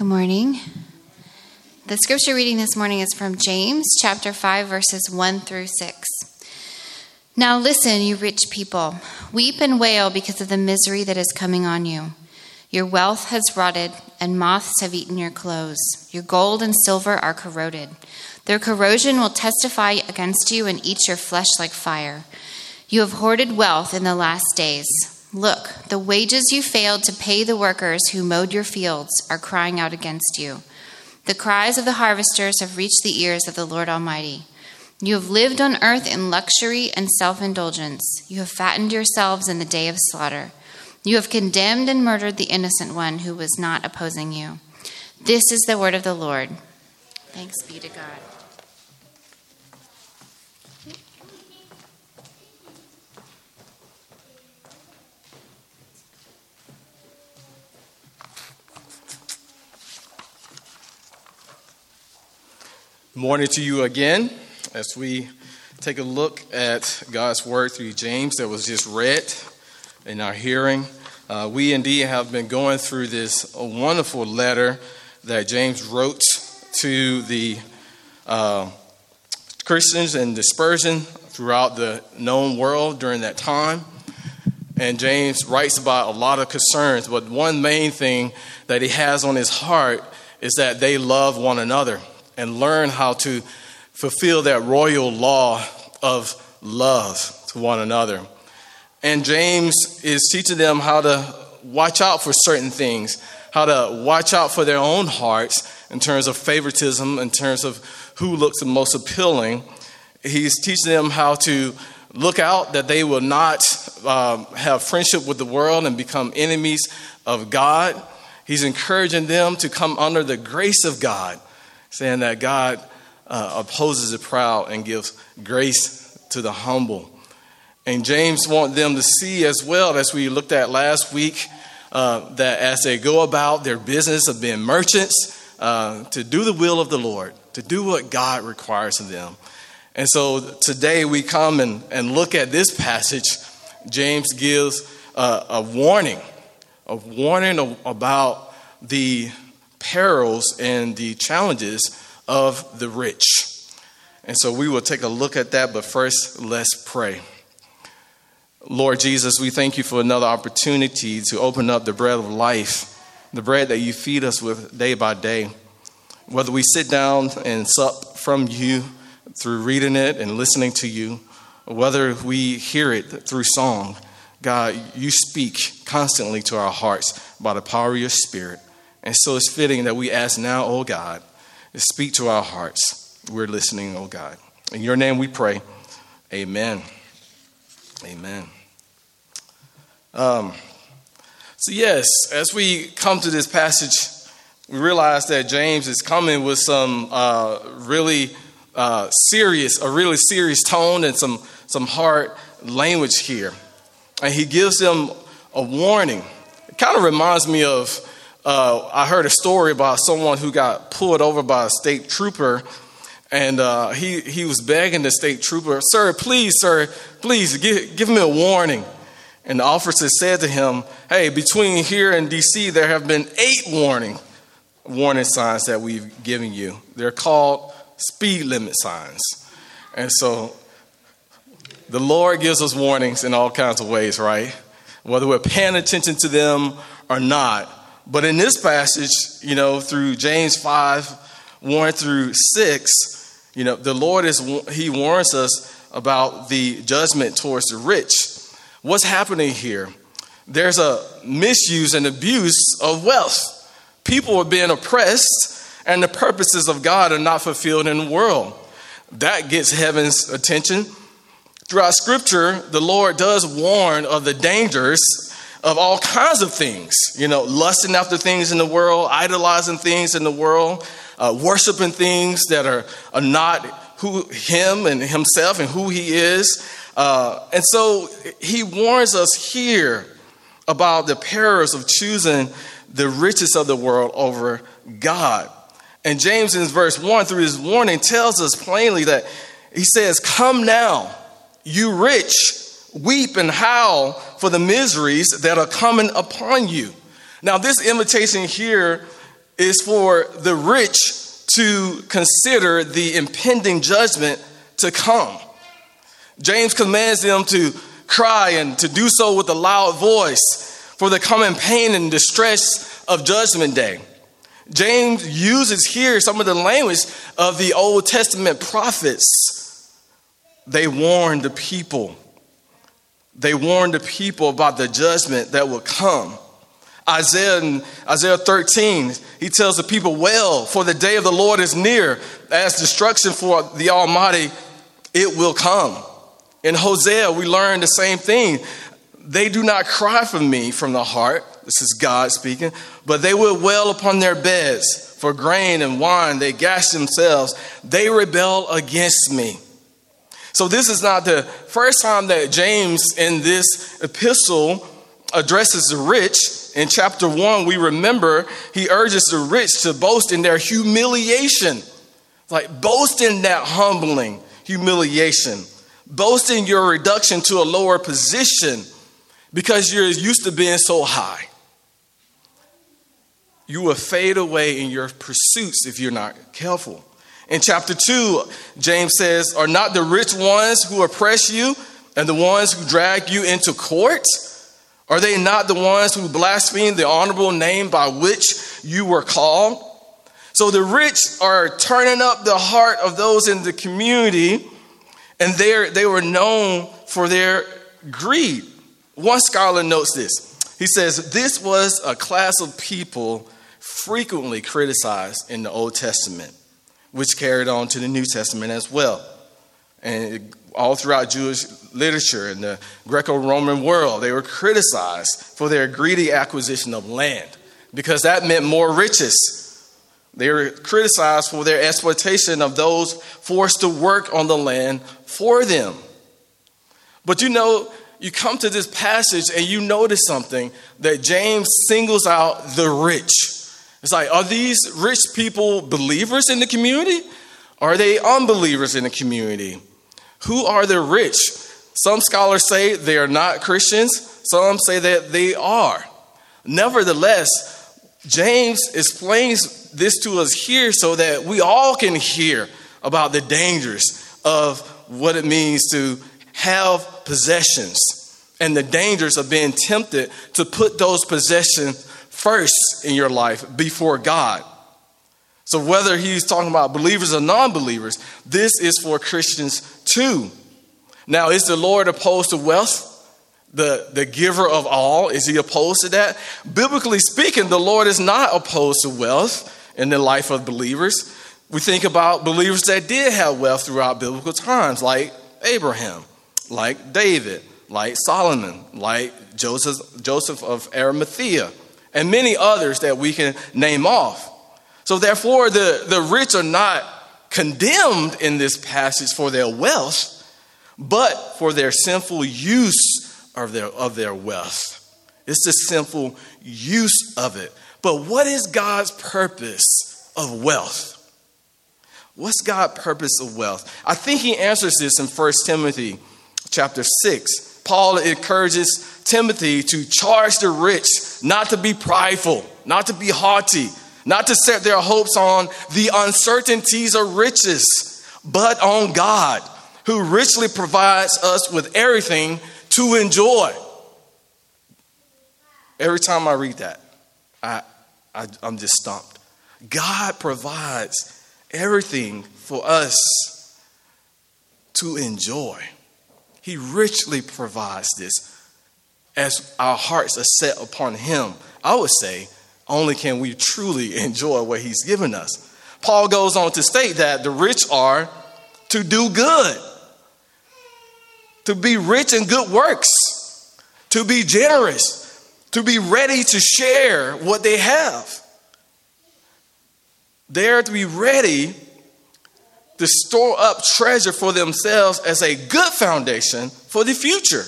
Good morning. The scripture reading this morning is from James chapter 5, verses 1 through 6. Now listen, you rich people, weep and wail because of the misery that is coming on you. Your wealth has rotted, and moths have eaten your clothes. Your gold and silver are corroded. Their corrosion will testify against you and eat your flesh like fire. You have hoarded wealth in the last days. Look, the wages you failed to pay the workers who mowed your fields are crying out against you. The cries of the harvesters have reached the ears of the Lord Almighty. You have lived on earth in luxury and self indulgence. You have fattened yourselves in the day of slaughter. You have condemned and murdered the innocent one who was not opposing you. This is the word of the Lord. Thanks be to God. Morning to you again as we take a look at God's word through James that was just read in our hearing. Uh, we indeed have been going through this wonderful letter that James wrote to the uh, Christians in dispersion throughout the known world during that time. And James writes about a lot of concerns, but one main thing that he has on his heart is that they love one another and learn how to fulfill that royal law of love to one another. And James is teaching them how to watch out for certain things, how to watch out for their own hearts in terms of favoritism, in terms of who looks the most appealing. He's teaching them how to look out that they will not um, have friendship with the world and become enemies of God. He's encouraging them to come under the grace of God saying that God uh, opposes the proud and gives grace to the humble. And James wants them to see as well, as we looked at last week, uh, that as they go about their business of being merchants, uh, to do the will of the Lord, to do what God requires of them. And so today we come and, and look at this passage. James gives uh, a warning, a warning about the perils and the challenges of the rich. And so we will take a look at that, but first, let's pray. Lord Jesus, we thank you for another opportunity to open up the bread of life, the bread that you feed us with day by day. Whether we sit down and sup from you through reading it and listening to you, whether we hear it through song, God, you speak constantly to our hearts by the power of your Spirit. And so it's fitting that we ask now, oh God, to speak to our hearts. We're listening, oh God. In your name we pray. Amen. Amen. Um, so, yes, as we come to this passage, we realize that James is coming with some uh, really uh, serious, a really serious tone and some, some hard language here. And he gives them a warning. It kind of reminds me of uh, I heard a story about someone who got pulled over by a state trooper, and uh, he, he was begging the state trooper, Sir, please, sir, please give, give me a warning. And the officer said to him, Hey, between here and DC, there have been eight warning, warning signs that we've given you. They're called speed limit signs. And so the Lord gives us warnings in all kinds of ways, right? Whether we're paying attention to them or not, but in this passage, you know, through James 5, 1 through 6, you know, the Lord is, he warns us about the judgment towards the rich. What's happening here? There's a misuse and abuse of wealth. People are being oppressed, and the purposes of God are not fulfilled in the world. That gets heaven's attention. Throughout scripture, the Lord does warn of the dangers of all kinds of things, you know, lusting after things in the world, idolizing things in the world, uh, worshiping things that are, are not who him and himself and who he is. Uh, and so he warns us here about the perils of choosing the riches of the world over God. And James, in verse 1, through his warning, tells us plainly that he says, Come now, you rich weep and howl for the miseries that are coming upon you. Now, this invitation here is for the rich to consider the impending judgment to come. James commands them to cry and to do so with a loud voice for the coming pain and distress of Judgment Day. James uses here some of the language of the Old Testament prophets. They warn the people. They warn the people about the judgment that will come. Isaiah Isaiah 13, he tells the people, Well, for the day of the Lord is near, as destruction for the Almighty, it will come. In Hosea, we learn the same thing. They do not cry for me from the heart. This is God speaking, but they will wail upon their beds. For grain and wine, they gash themselves. They rebel against me. So, this is not the first time that James in this epistle addresses the rich. In chapter 1, we remember he urges the rich to boast in their humiliation. Like, boast in that humbling humiliation. Boast in your reduction to a lower position because you're used to being so high. You will fade away in your pursuits if you're not careful. In chapter 2, James says, Are not the rich ones who oppress you and the ones who drag you into court? Are they not the ones who blaspheme the honorable name by which you were called? So the rich are turning up the heart of those in the community, and they were known for their greed. One scholar notes this. He says, This was a class of people frequently criticized in the Old Testament, which carried on to the New Testament as well. And all throughout Jewish literature and the Greco Roman world, they were criticized for their greedy acquisition of land because that meant more riches. They were criticized for their exploitation of those forced to work on the land for them. But you know, you come to this passage and you notice something that James singles out the rich. It's like, are these rich people believers in the community? Are they unbelievers in the community? Who are the rich? Some scholars say they are not Christians, some say that they are. Nevertheless, James explains this to us here so that we all can hear about the dangers of what it means to have possessions and the dangers of being tempted to put those possessions first in your life before God. So, whether he's talking about believers or non believers, this is for Christians too. Now, is the Lord opposed to wealth? The, the giver of all, is he opposed to that? Biblically speaking, the Lord is not opposed to wealth in the life of believers. We think about believers that did have wealth throughout biblical times, like Abraham, like David, like Solomon, like Joseph, Joseph of Arimathea, and many others that we can name off. So, therefore, the, the rich are not condemned in this passage for their wealth, but for their sinful use of their, of their wealth. It's the sinful use of it. But what is God's purpose of wealth? What's God's purpose of wealth? I think he answers this in 1 Timothy chapter 6. Paul encourages Timothy to charge the rich not to be prideful, not to be haughty, not to set their hopes on the uncertainties of riches, but on God, who richly provides us with everything to enjoy. Every time I read that, I, I, am just stumped. God provides everything for us to enjoy. He richly provides this as our hearts are set upon Him. I would say, only can we truly enjoy what He's given us. Paul goes on to state that the rich are to do good, to be rich in good works, to be generous, to be ready to share what they have. They're to be ready to store up treasure for themselves as a good foundation for the future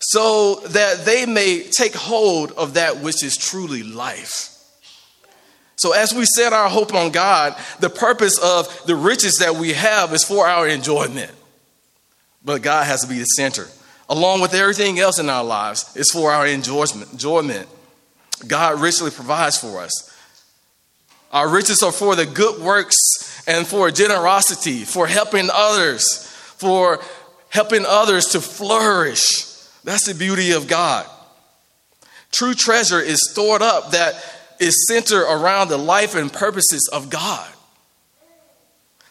so that they may take hold of that which is truly life. So, as we set our hope on God, the purpose of the riches that we have is for our enjoyment. But God has to be the center. Along with everything else in our lives, it's for our enjoyment. enjoyment. God richly provides for us. Our riches are for the good works and for generosity, for helping others, for helping others to flourish. That's the beauty of God. True treasure is stored up that is centered around the life and purposes of God.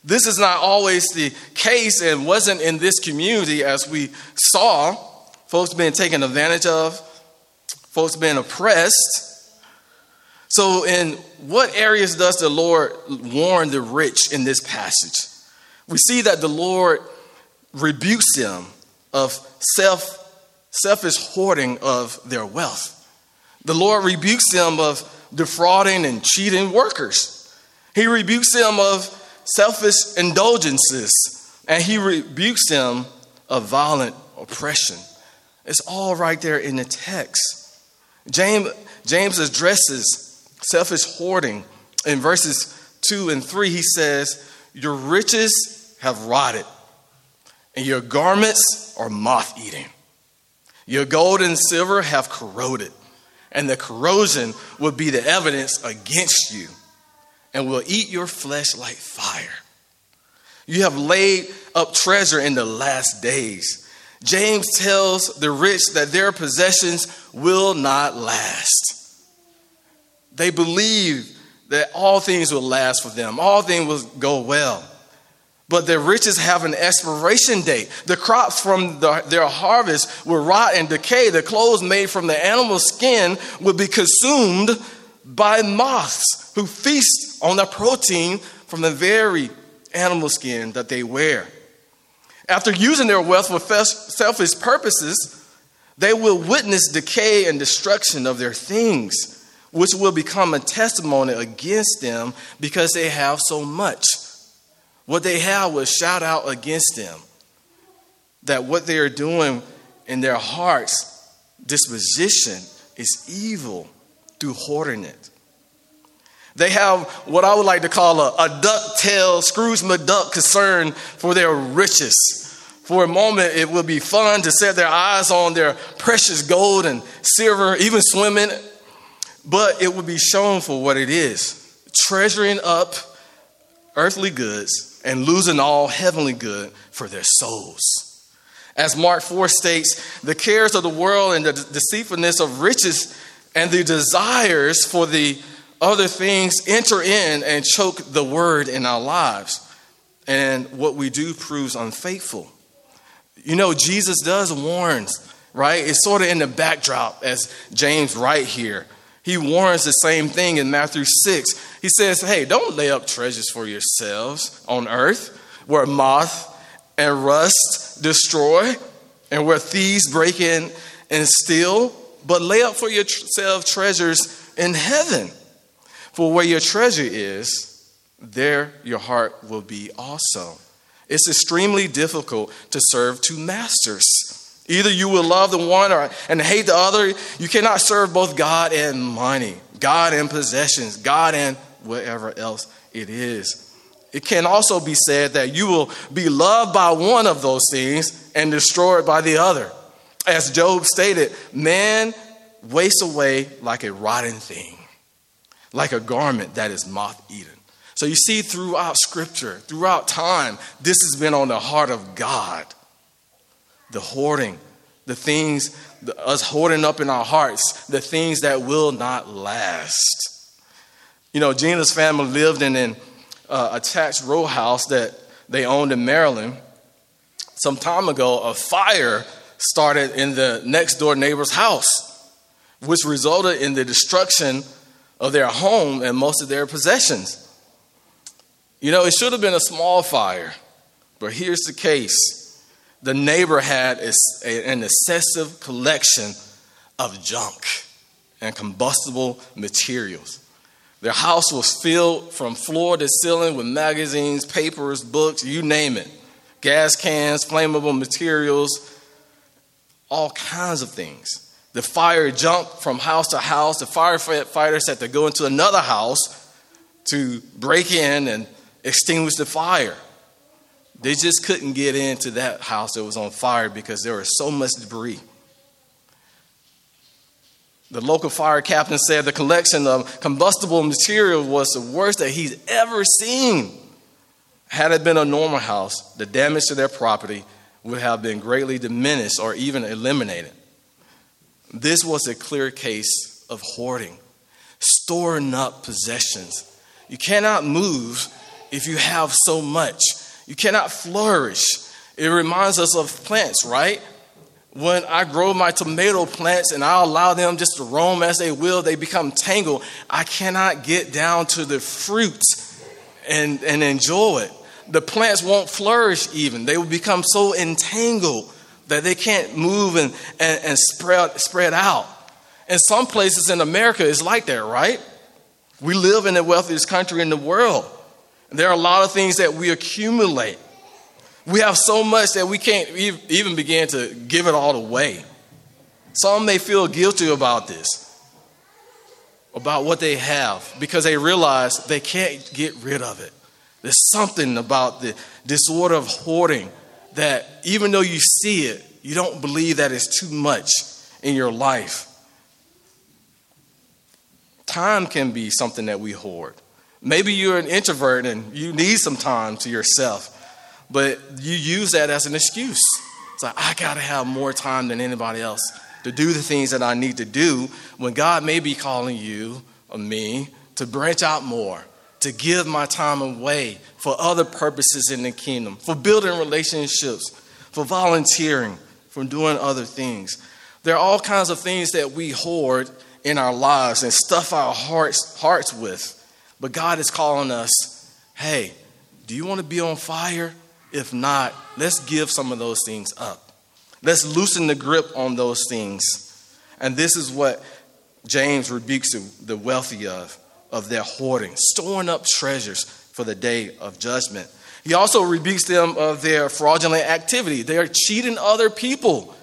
This is not always the case and wasn't in this community as we saw. Folks being taken advantage of, folks being oppressed. So, in what areas does the Lord warn the rich in this passage? We see that the Lord rebukes them of self, selfish hoarding of their wealth. The Lord rebukes them of defrauding and cheating workers. He rebukes them of selfish indulgences, and he rebukes them of violent oppression. It's all right there in the text. James, James addresses selfish hoarding in verses 2 and 3. He says, Your riches have rotted, and your garments are moth eating. Your gold and silver have corroded, and the corrosion will be the evidence against you and will eat your flesh like fire. You have laid up treasure in the last days. James tells the rich that their possessions will not last. They believe that all things will last for them, all things will go well. But their riches have an expiration date. The crops from the, their harvest will rot and decay. The clothes made from the animal skin will be consumed by moths who feast on the protein from the very animal skin that they wear. After using their wealth for selfish purposes, they will witness decay and destruction of their things, which will become a testimony against them because they have so much. What they have will shout out against them that what they are doing in their hearts, disposition, is evil through hoarding it. They have what I would like to call a, a duck-tail Scrooge McDuck concern for their riches. For a moment, it will be fun to set their eyes on their precious gold and silver, even swim in it. But it will be shown for what it is treasuring up earthly goods and losing all heavenly good for their souls. As Mark 4 states, the cares of the world and the deceitfulness of riches and the desires for the other things enter in and choke the word in our lives. And what we do proves unfaithful. You know, Jesus does warn, right? It's sort of in the backdrop as James right here. He warns the same thing in Matthew 6. He says, Hey, don't lay up treasures for yourselves on earth where moth and rust destroy and where thieves break in and steal, but lay up for yourself treasures in heaven for where your treasure is, there your heart will be also. It's extremely difficult to serve two masters. Either you will love the one or, and hate the other. You cannot serve both God and money, God and possessions, God and whatever else it is. It can also be said that you will be loved by one of those things and destroyed by the other. As Job stated, man wastes away like a rotten thing like a garment that is moth eaten. So you see, throughout Scripture, throughout time, this has been on the heart of God. The hoarding, the things, the, us hoarding up in our hearts, the things that will not last. You know, Gina's family lived in an uh, attached row house that they owned in Maryland. Some time ago, a fire started in the next door neighbor's house, which resulted in the destruction of their home and most of their possessions. You know, it should have been a small fire, but here's the case the neighbor had an excessive collection of junk and combustible materials. Their house was filled from floor to ceiling with magazines, papers, books, you name it. Gas cans, flammable materials, all kinds of things. The fire jumped from house to house. The firefighters had to go into another house to break in and extinguish the fire. They just couldn't get into that house that was on fire because there was so much debris. The local fire captain said the collection of combustible material was the worst that he's ever seen. Had it been a normal house, the damage to their property would have been greatly diminished or even eliminated. This was a clear case of hoarding, storing up possessions. You cannot move if you have so much. You cannot flourish. It reminds us of plants, right? When I grow my tomato plants and I allow them just to roam as they will, they become tangled. I cannot get down to the fruit and, and enjoy it. The plants won't flourish even. They will become so entangled that they can't move and, and, and spread, spread out. In some places in America, it's like that, right? We live in the wealthiest country in the world. There are a lot of things that we accumulate. We have so much that we can't even begin to give it all away. Some may feel guilty about this, about what they have, because they realize they can't get rid of it. There's something about the disorder of hoarding that even though you see it, you don't believe that it's too much in your life. Time can be something that we hoard. Maybe you're an introvert and you need some time to yourself, but you use that as an excuse. It's like, I got to have more time than anybody else to do the things that I need to do when God may be calling you or me to branch out more, to give my time away for other purposes in the kingdom, for building relationships, for volunteering, for doing other things. There are all kinds of things that we hoard in our lives and stuff our hearts, hearts with. But God is calling us, hey, do you want to be on fire? If not, let's give some of those things up. Let's loosen the grip on those things. And this is what James rebukes the wealthy of, of their hoarding, storing up treasures for the day of judgment. He also rebukes them of their fraudulent activity. They are cheating other people.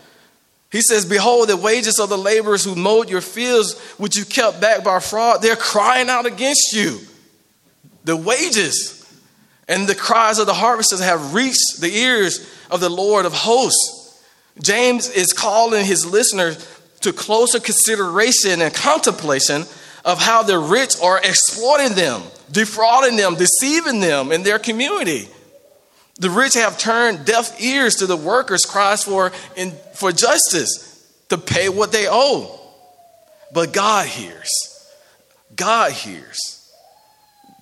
He says, Behold, the wages of the laborers who mowed your fields, which you kept back by fraud, they're crying out against you. The wages and the cries of the harvesters have reached the ears of the Lord of hosts. James is calling his listeners to closer consideration and contemplation of how the rich are exploiting them, defrauding them, deceiving them in their community. The rich have turned deaf ears to the workers' cries for, in, for justice, to pay what they owe. But God hears. God hears.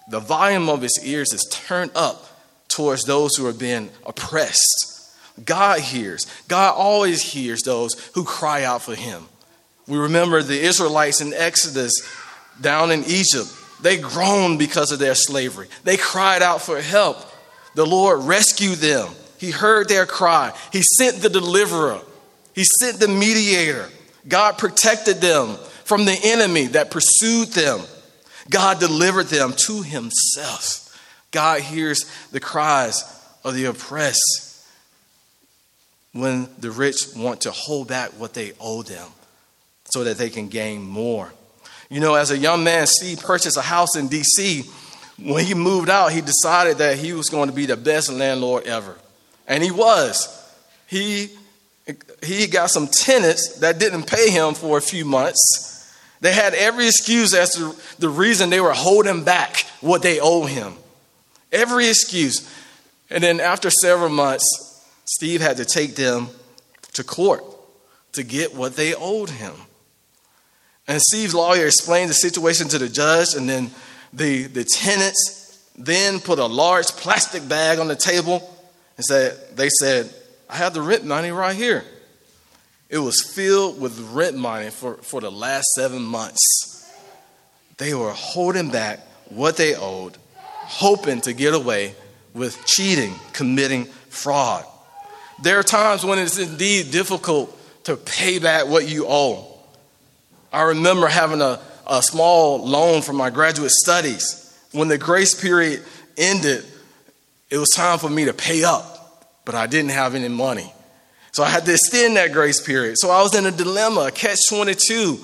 The volume of his ears is turned up towards those who are being oppressed. God hears. God always hears those who cry out for him. We remember the Israelites in Exodus down in Egypt. They groaned because of their slavery. They cried out for help. The Lord rescued them. He heard their cry. He sent the deliverer. He sent the mediator. God protected them from the enemy that pursued them. God delivered them to himself. God hears the cries of the oppressed when the rich want to hold back what they owe them so that they can gain more. You know, as a young man, Steve purchased a house in D.C when he moved out, he decided that he was going to be the best landlord ever. And he was. He, he got some tenants that didn't pay him for a few months. They had every excuse as to the reason they were holding back what they owe him. Every excuse. And then after several months, Steve had to take them to court to get what they owed him. And Steve's lawyer explained the situation to the judge, and then the, the tenants then put a large plastic bag on the table and said, they said, I have the rent money right here. It was filled with rent money for, for the last seven months. They were holding back what they owed, hoping to get away with cheating, committing fraud. There are times when it's indeed difficult to pay back what you owe. I remember having a, a small loan for my graduate studies. When the grace period ended, it was time for me to pay up, but I didn't have any money. So I had to extend that grace period. So I was in a dilemma, catch 22.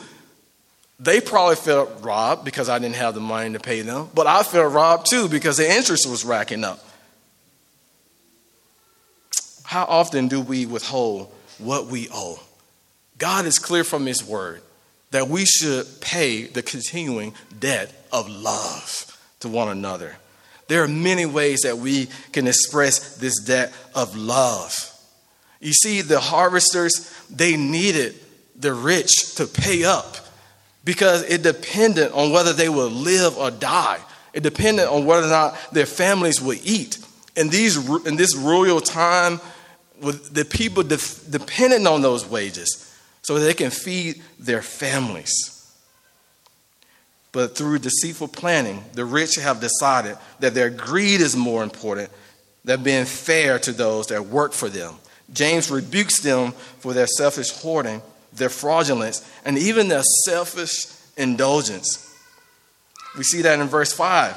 They probably felt robbed because I didn't have the money to pay them, but I felt robbed too because the interest was racking up. How often do we withhold what we owe? God is clear from His word that we should pay the continuing debt of love to one another. There are many ways that we can express this debt of love. You see, the harvesters, they needed the rich to pay up because it depended on whether they would live or die. It depended on whether or not their families would eat. In, these, in this royal time, with the people de- dependent on those wages so they can feed their families. But through deceitful planning, the rich have decided that their greed is more important than being fair to those that work for them. James rebukes them for their selfish hoarding, their fraudulence, and even their selfish indulgence. We see that in verse 5.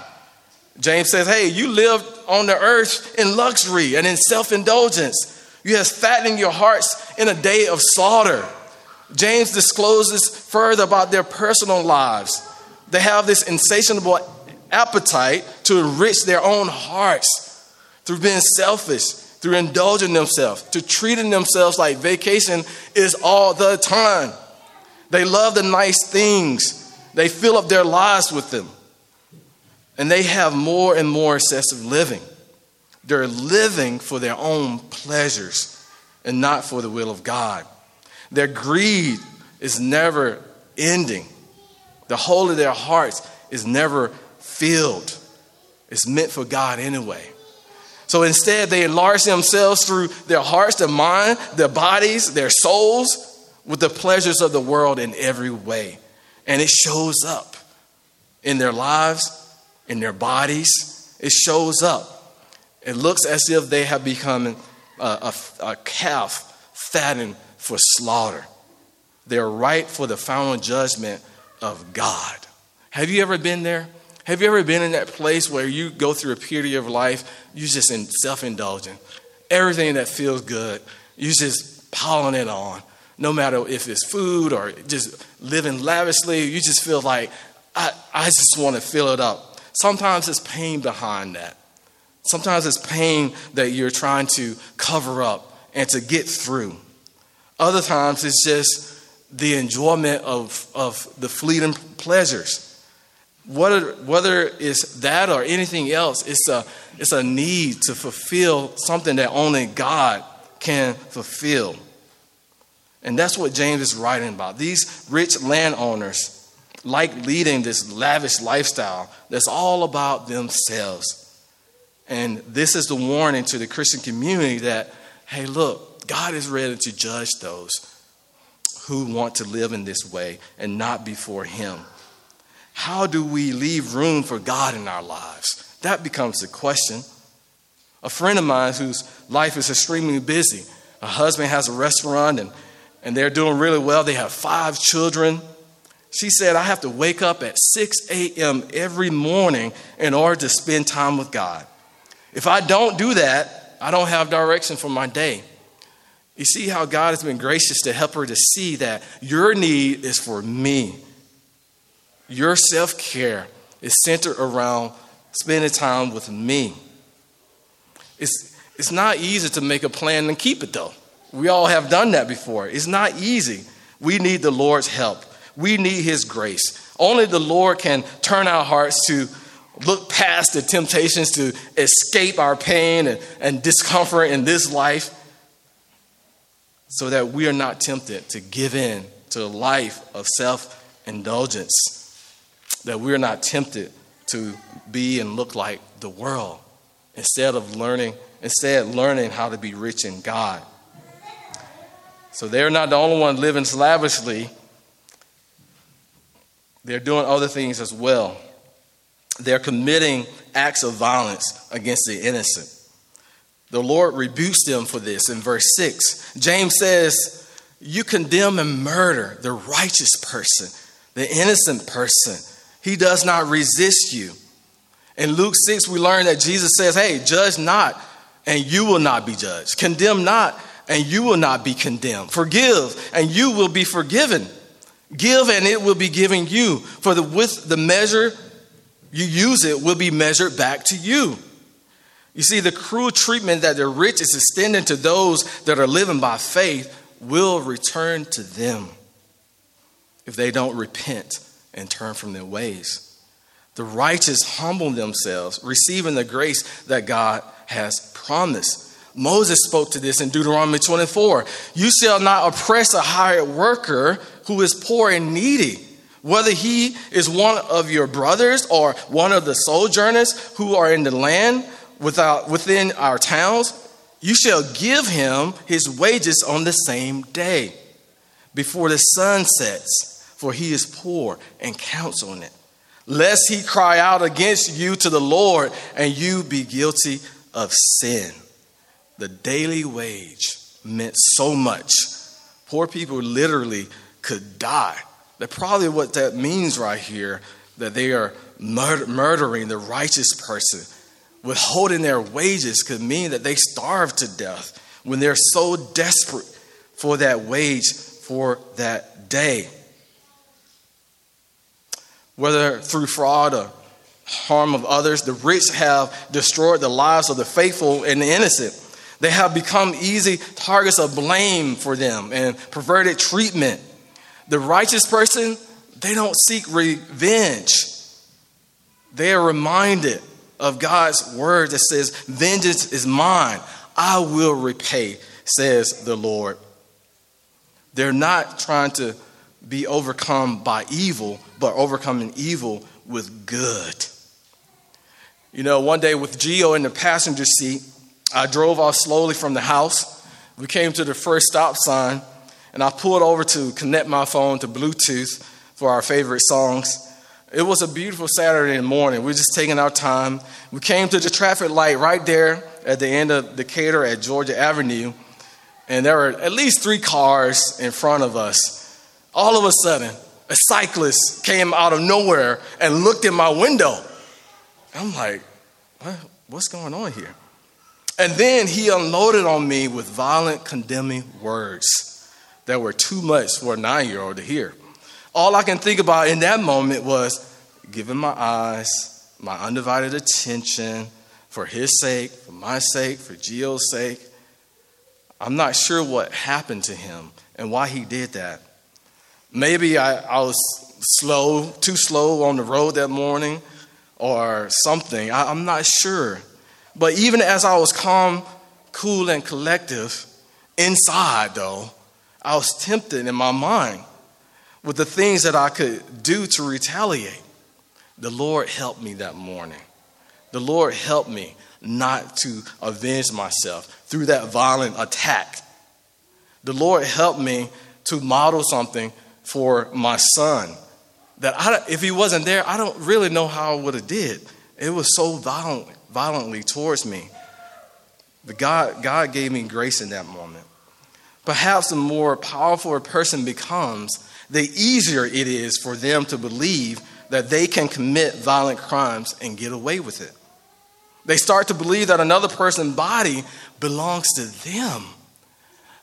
James says, Hey, you lived on the earth in luxury and in self indulgence. You have fattened your hearts in a day of slaughter. James discloses further about their personal lives. They have this insatiable appetite to enrich their own hearts through being selfish, through indulging themselves, to treating themselves like vacation is all the time. They love the nice things, they fill up their lives with them. And they have more and more excessive living. They're living for their own pleasures and not for the will of God. Their greed is never ending. The whole of their hearts is never filled. It's meant for God anyway. So instead, they enlarge themselves through their hearts, their mind, their bodies, their souls with the pleasures of the world in every way. And it shows up in their lives, in their bodies. It shows up. It looks as if they have become a, a, a calf fattened for slaughter. They're ripe for the final judgment of God. Have you ever been there? Have you ever been in that place where you go through a period of life, you're just in self-indulgent. Everything that feels good, you're just piling it on. No matter if it's food or just living lavishly, you just feel like, I, I just want to fill it up. Sometimes it's pain behind that. Sometimes it's pain that you're trying to cover up and to get through. Other times it's just the enjoyment of, of the fleeting pleasures. Whether, whether it's that or anything else, it's a, it's a need to fulfill something that only God can fulfill. And that's what James is writing about. These rich landowners like leading this lavish lifestyle that's all about themselves. And this is the warning to the Christian community that, hey, look, God is ready to judge those who want to live in this way and not before Him. How do we leave room for God in our lives? That becomes the question. A friend of mine whose life is extremely busy, a husband has a restaurant and, and they're doing really well. They have five children. She said, I have to wake up at 6 a.m. every morning in order to spend time with God. If I don't do that, I don't have direction for my day. You see how God has been gracious to help her to see that your need is for me. Your self care is centered around spending time with me. It's, it's not easy to make a plan and keep it, though. We all have done that before. It's not easy. We need the Lord's help, we need His grace. Only the Lord can turn our hearts to look past the temptations to escape our pain and, and discomfort in this life so that we are not tempted to give in to a life of self indulgence, that we're not tempted to be and look like the world instead of learning instead learning how to be rich in God. So they're not the only one living lavishly. They're doing other things as well. They're committing acts of violence against the innocent. The Lord rebukes them for this in verse 6. James says, You condemn and murder the righteous person, the innocent person. He does not resist you. In Luke 6, we learn that Jesus says, Hey, judge not, and you will not be judged. Condemn not, and you will not be condemned. Forgive, and you will be forgiven. Give, and it will be given you. For the, with the measure you use it will be measured back to you. You see, the cruel treatment that the rich is extending to those that are living by faith will return to them. if they don't repent and turn from their ways. The righteous humble themselves, receiving the grace that God has promised. Moses spoke to this in Deuteronomy 24. You shall not oppress a hired worker who is poor and needy, whether he is one of your brothers or one of the sojourners who are in the land without, within our towns. You shall give him his wages on the same day before the sun sets, for he is poor and counts on it. Lest he cry out against you to the Lord and you be guilty of sin. The daily wage meant so much. Poor people literally could die. That's probably what that means right here that they are murder- murdering the righteous person. Withholding their wages could mean that they starve to death when they're so desperate for that wage for that day. Whether through fraud or harm of others, the rich have destroyed the lives of the faithful and the innocent. They have become easy targets of blame for them and perverted treatment. The righteous person, they don't seek revenge. They are reminded of God's word that says, Vengeance is mine, I will repay, says the Lord. They're not trying to be overcome by evil, but overcoming evil with good. You know, one day with Geo in the passenger seat, I drove off slowly from the house. We came to the first stop sign, and I pulled over to connect my phone to Bluetooth for our favorite songs. It was a beautiful Saturday morning. We were just taking our time. We came to the traffic light right there at the end of Decatur at Georgia Avenue, and there were at least three cars in front of us. All of a sudden, a cyclist came out of nowhere and looked in my window. I'm like, what? what's going on here? And then he unloaded on me with violent, condemning words that were too much for a nine year old to hear. All I can think about in that moment was giving my eyes, my undivided attention for his sake, for my sake, for Geo's sake. I'm not sure what happened to him and why he did that. Maybe I, I was slow, too slow on the road that morning or something. I, I'm not sure. But even as I was calm, cool, and collective, inside though, I was tempted in my mind with the things that I could do to retaliate. The Lord helped me that morning. The Lord helped me not to avenge myself through that violent attack. The Lord helped me to model something for my son that I, if he wasn't there, I don't really know how I would have did. It was so violent violently towards me. But God, God gave me grace in that moment. Perhaps the more powerful a person becomes, the easier it is for them to believe that they can commit violent crimes and get away with it. They start to believe that another person's body belongs to them.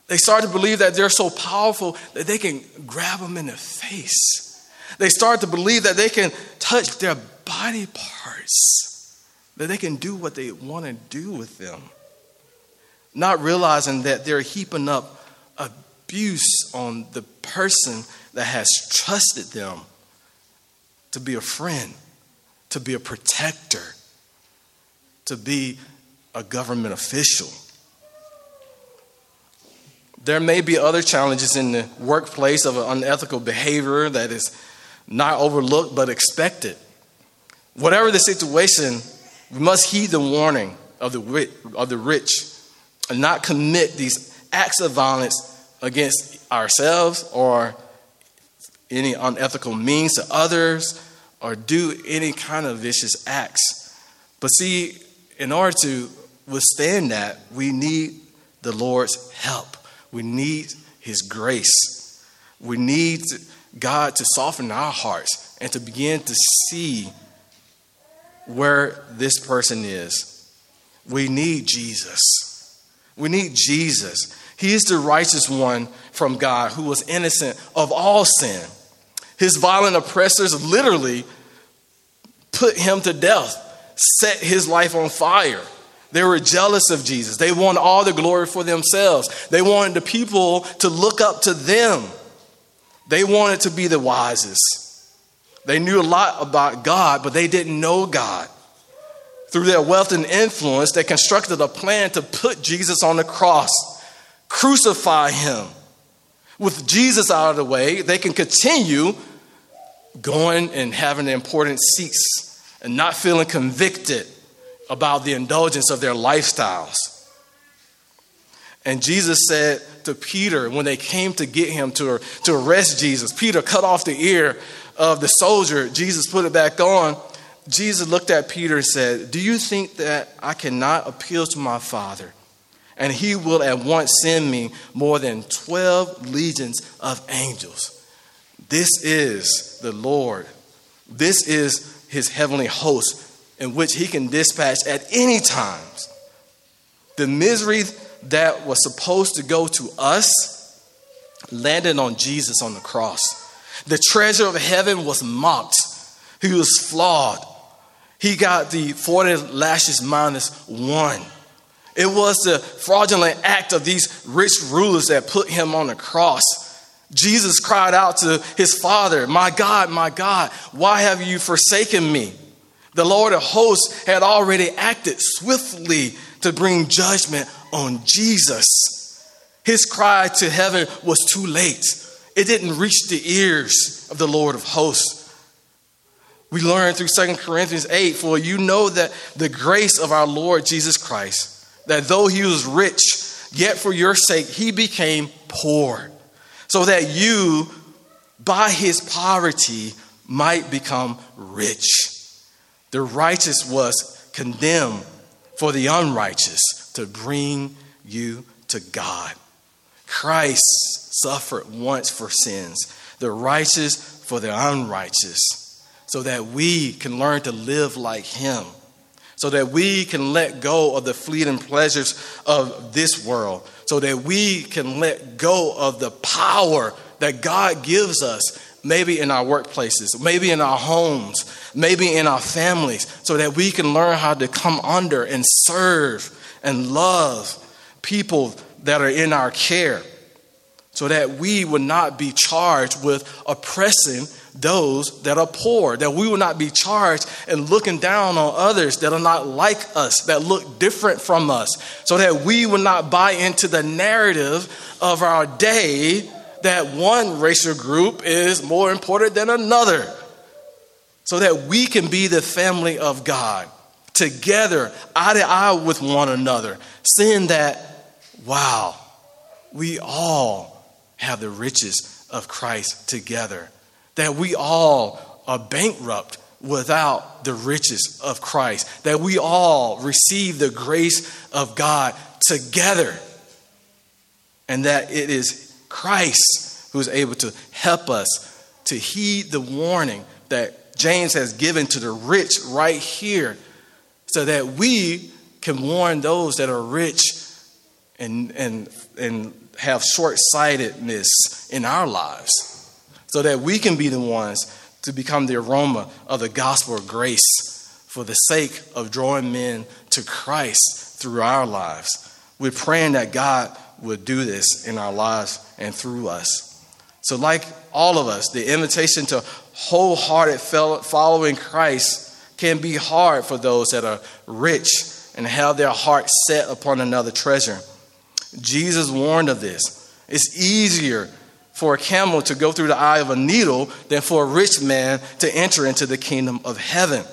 They start to believe that they're so powerful that they can grab them in the face. They start to believe that they can touch their body parts that they can do what they want to do with them, not realizing that they're heaping up abuse on the person that has trusted them to be a friend, to be a protector, to be a government official. There may be other challenges in the workplace of unethical behavior that is not overlooked but expected. Whatever the situation, we must heed the warning of the, of the rich and not commit these acts of violence against ourselves or any unethical means to others or do any kind of vicious acts. But see, in order to withstand that, we need the Lord's help. We need His grace. We need God to soften our hearts and to begin to see where this person is. We need Jesus. We need Jesus. He is the righteous one from God who was innocent of all sin. His violent oppressors literally put him to death, set his life on fire. They were jealous of Jesus. They wanted all the glory for themselves. They wanted the people to look up to them. They wanted to be the wisest. They knew a lot about God, but they didn't know God. Through their wealth and influence, they constructed a plan to put Jesus on the cross, crucify him. With Jesus out of the way, they can continue going and having the important seats and not feeling convicted about the indulgence of their lifestyles. And Jesus said to Peter when they came to get him to, to arrest Jesus, Peter cut off the ear of the soldier. Jesus put it back on. Jesus looked at Peter and said, Do you think that I cannot appeal to my Father? And he will at once send me more than 12 legions of angels. This is the Lord. This is his heavenly host in which he can dispatch at any times. The misery that was supposed to go to us landed on Jesus on the cross. The treasure of heaven was mocked. He was flawed. He got the 40 lashes minus one. It was the fraudulent act of these rich rulers that put him on the cross. Jesus cried out to his father, My God, my God, why have you forsaken me? The Lord of hosts had already acted swiftly to bring judgment on Jesus. His cry to heaven was too late, it didn't reach the ears of the Lord of hosts. We learn through 2 Corinthians 8 For you know that the grace of our Lord Jesus Christ, that though he was rich, yet for your sake he became poor, so that you, by his poverty, might become rich. The righteous was condemned for the unrighteous to bring you to God. Christ suffered once for sins, the righteous for the unrighteous, so that we can learn to live like Him, so that we can let go of the fleeting pleasures of this world, so that we can let go of the power that God gives us, maybe in our workplaces, maybe in our homes, maybe in our families, so that we can learn how to come under and serve and love people that are in our care so that we would not be charged with oppressing those that are poor, that we will not be charged and looking down on others that are not like us, that look different from us, so that we will not buy into the narrative of our day that one racial group is more important than another, so that we can be the family of God together, eye to eye with one another, seeing that wow, we all have the riches of Christ together. That we all are bankrupt without the riches of Christ. That we all receive the grace of God together. And that it is Christ who is able to help us to heed the warning that James has given to the rich right here so that we can warn those that are rich and, and, and have short sightedness in our lives so that we can be the ones to become the aroma of the gospel of grace for the sake of drawing men to Christ through our lives. We're praying that God would do this in our lives and through us. So, like all of us, the invitation to wholehearted following Christ can be hard for those that are rich and have their heart set upon another treasure. Jesus warned of this. It's easier for a camel to go through the eye of a needle than for a rich man to enter into the kingdom of heaven.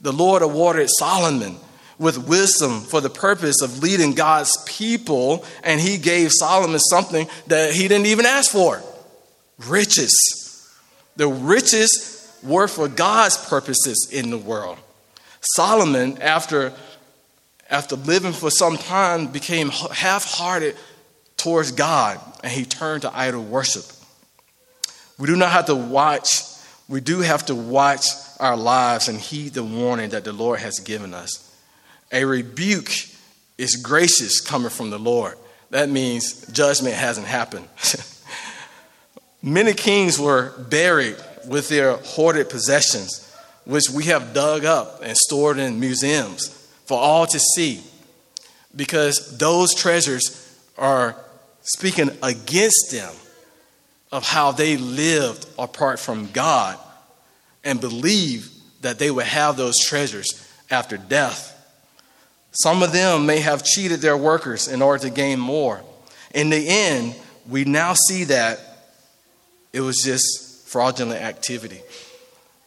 The Lord awarded Solomon with wisdom for the purpose of leading God's people, and he gave Solomon something that he didn't even ask for riches. The riches were for God's purposes in the world. Solomon, after after living for some time, became half hearted towards God and he turned to idol worship. We do not have to watch, we do have to watch our lives and heed the warning that the Lord has given us. A rebuke is gracious coming from the Lord. That means judgment hasn't happened. Many kings were buried with their hoarded possessions, which we have dug up and stored in museums for all to see because those treasures are speaking against them, of how they lived apart from God and believed that they would have those treasures after death. Some of them may have cheated their workers in order to gain more. In the end, we now see that it was just fraudulent activity.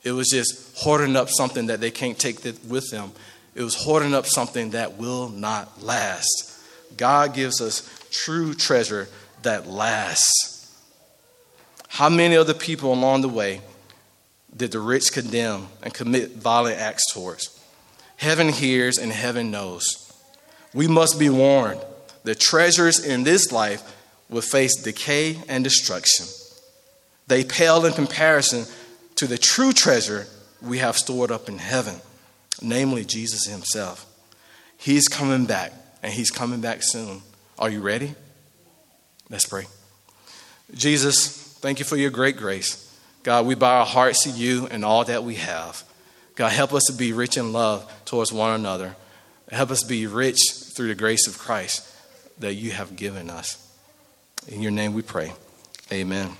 It was just hoarding up something that they can't take with them. It was hoarding up something that will not last. God gives us true treasure that lasts. How many of the people along the way did the rich condemn and commit violent acts towards? Heaven hears and heaven knows. We must be warned the treasures in this life will face decay and destruction. They pale in comparison to the true treasure we have stored up in heaven, namely Jesus Himself. He's coming back, and He's coming back soon. Are you ready? Let's pray. Jesus, thank you for your great grace. God, we bow our hearts to you and all that we have. God, help us to be rich in love towards one another. Help us be rich through the grace of Christ that you have given us. In your name we pray. Amen.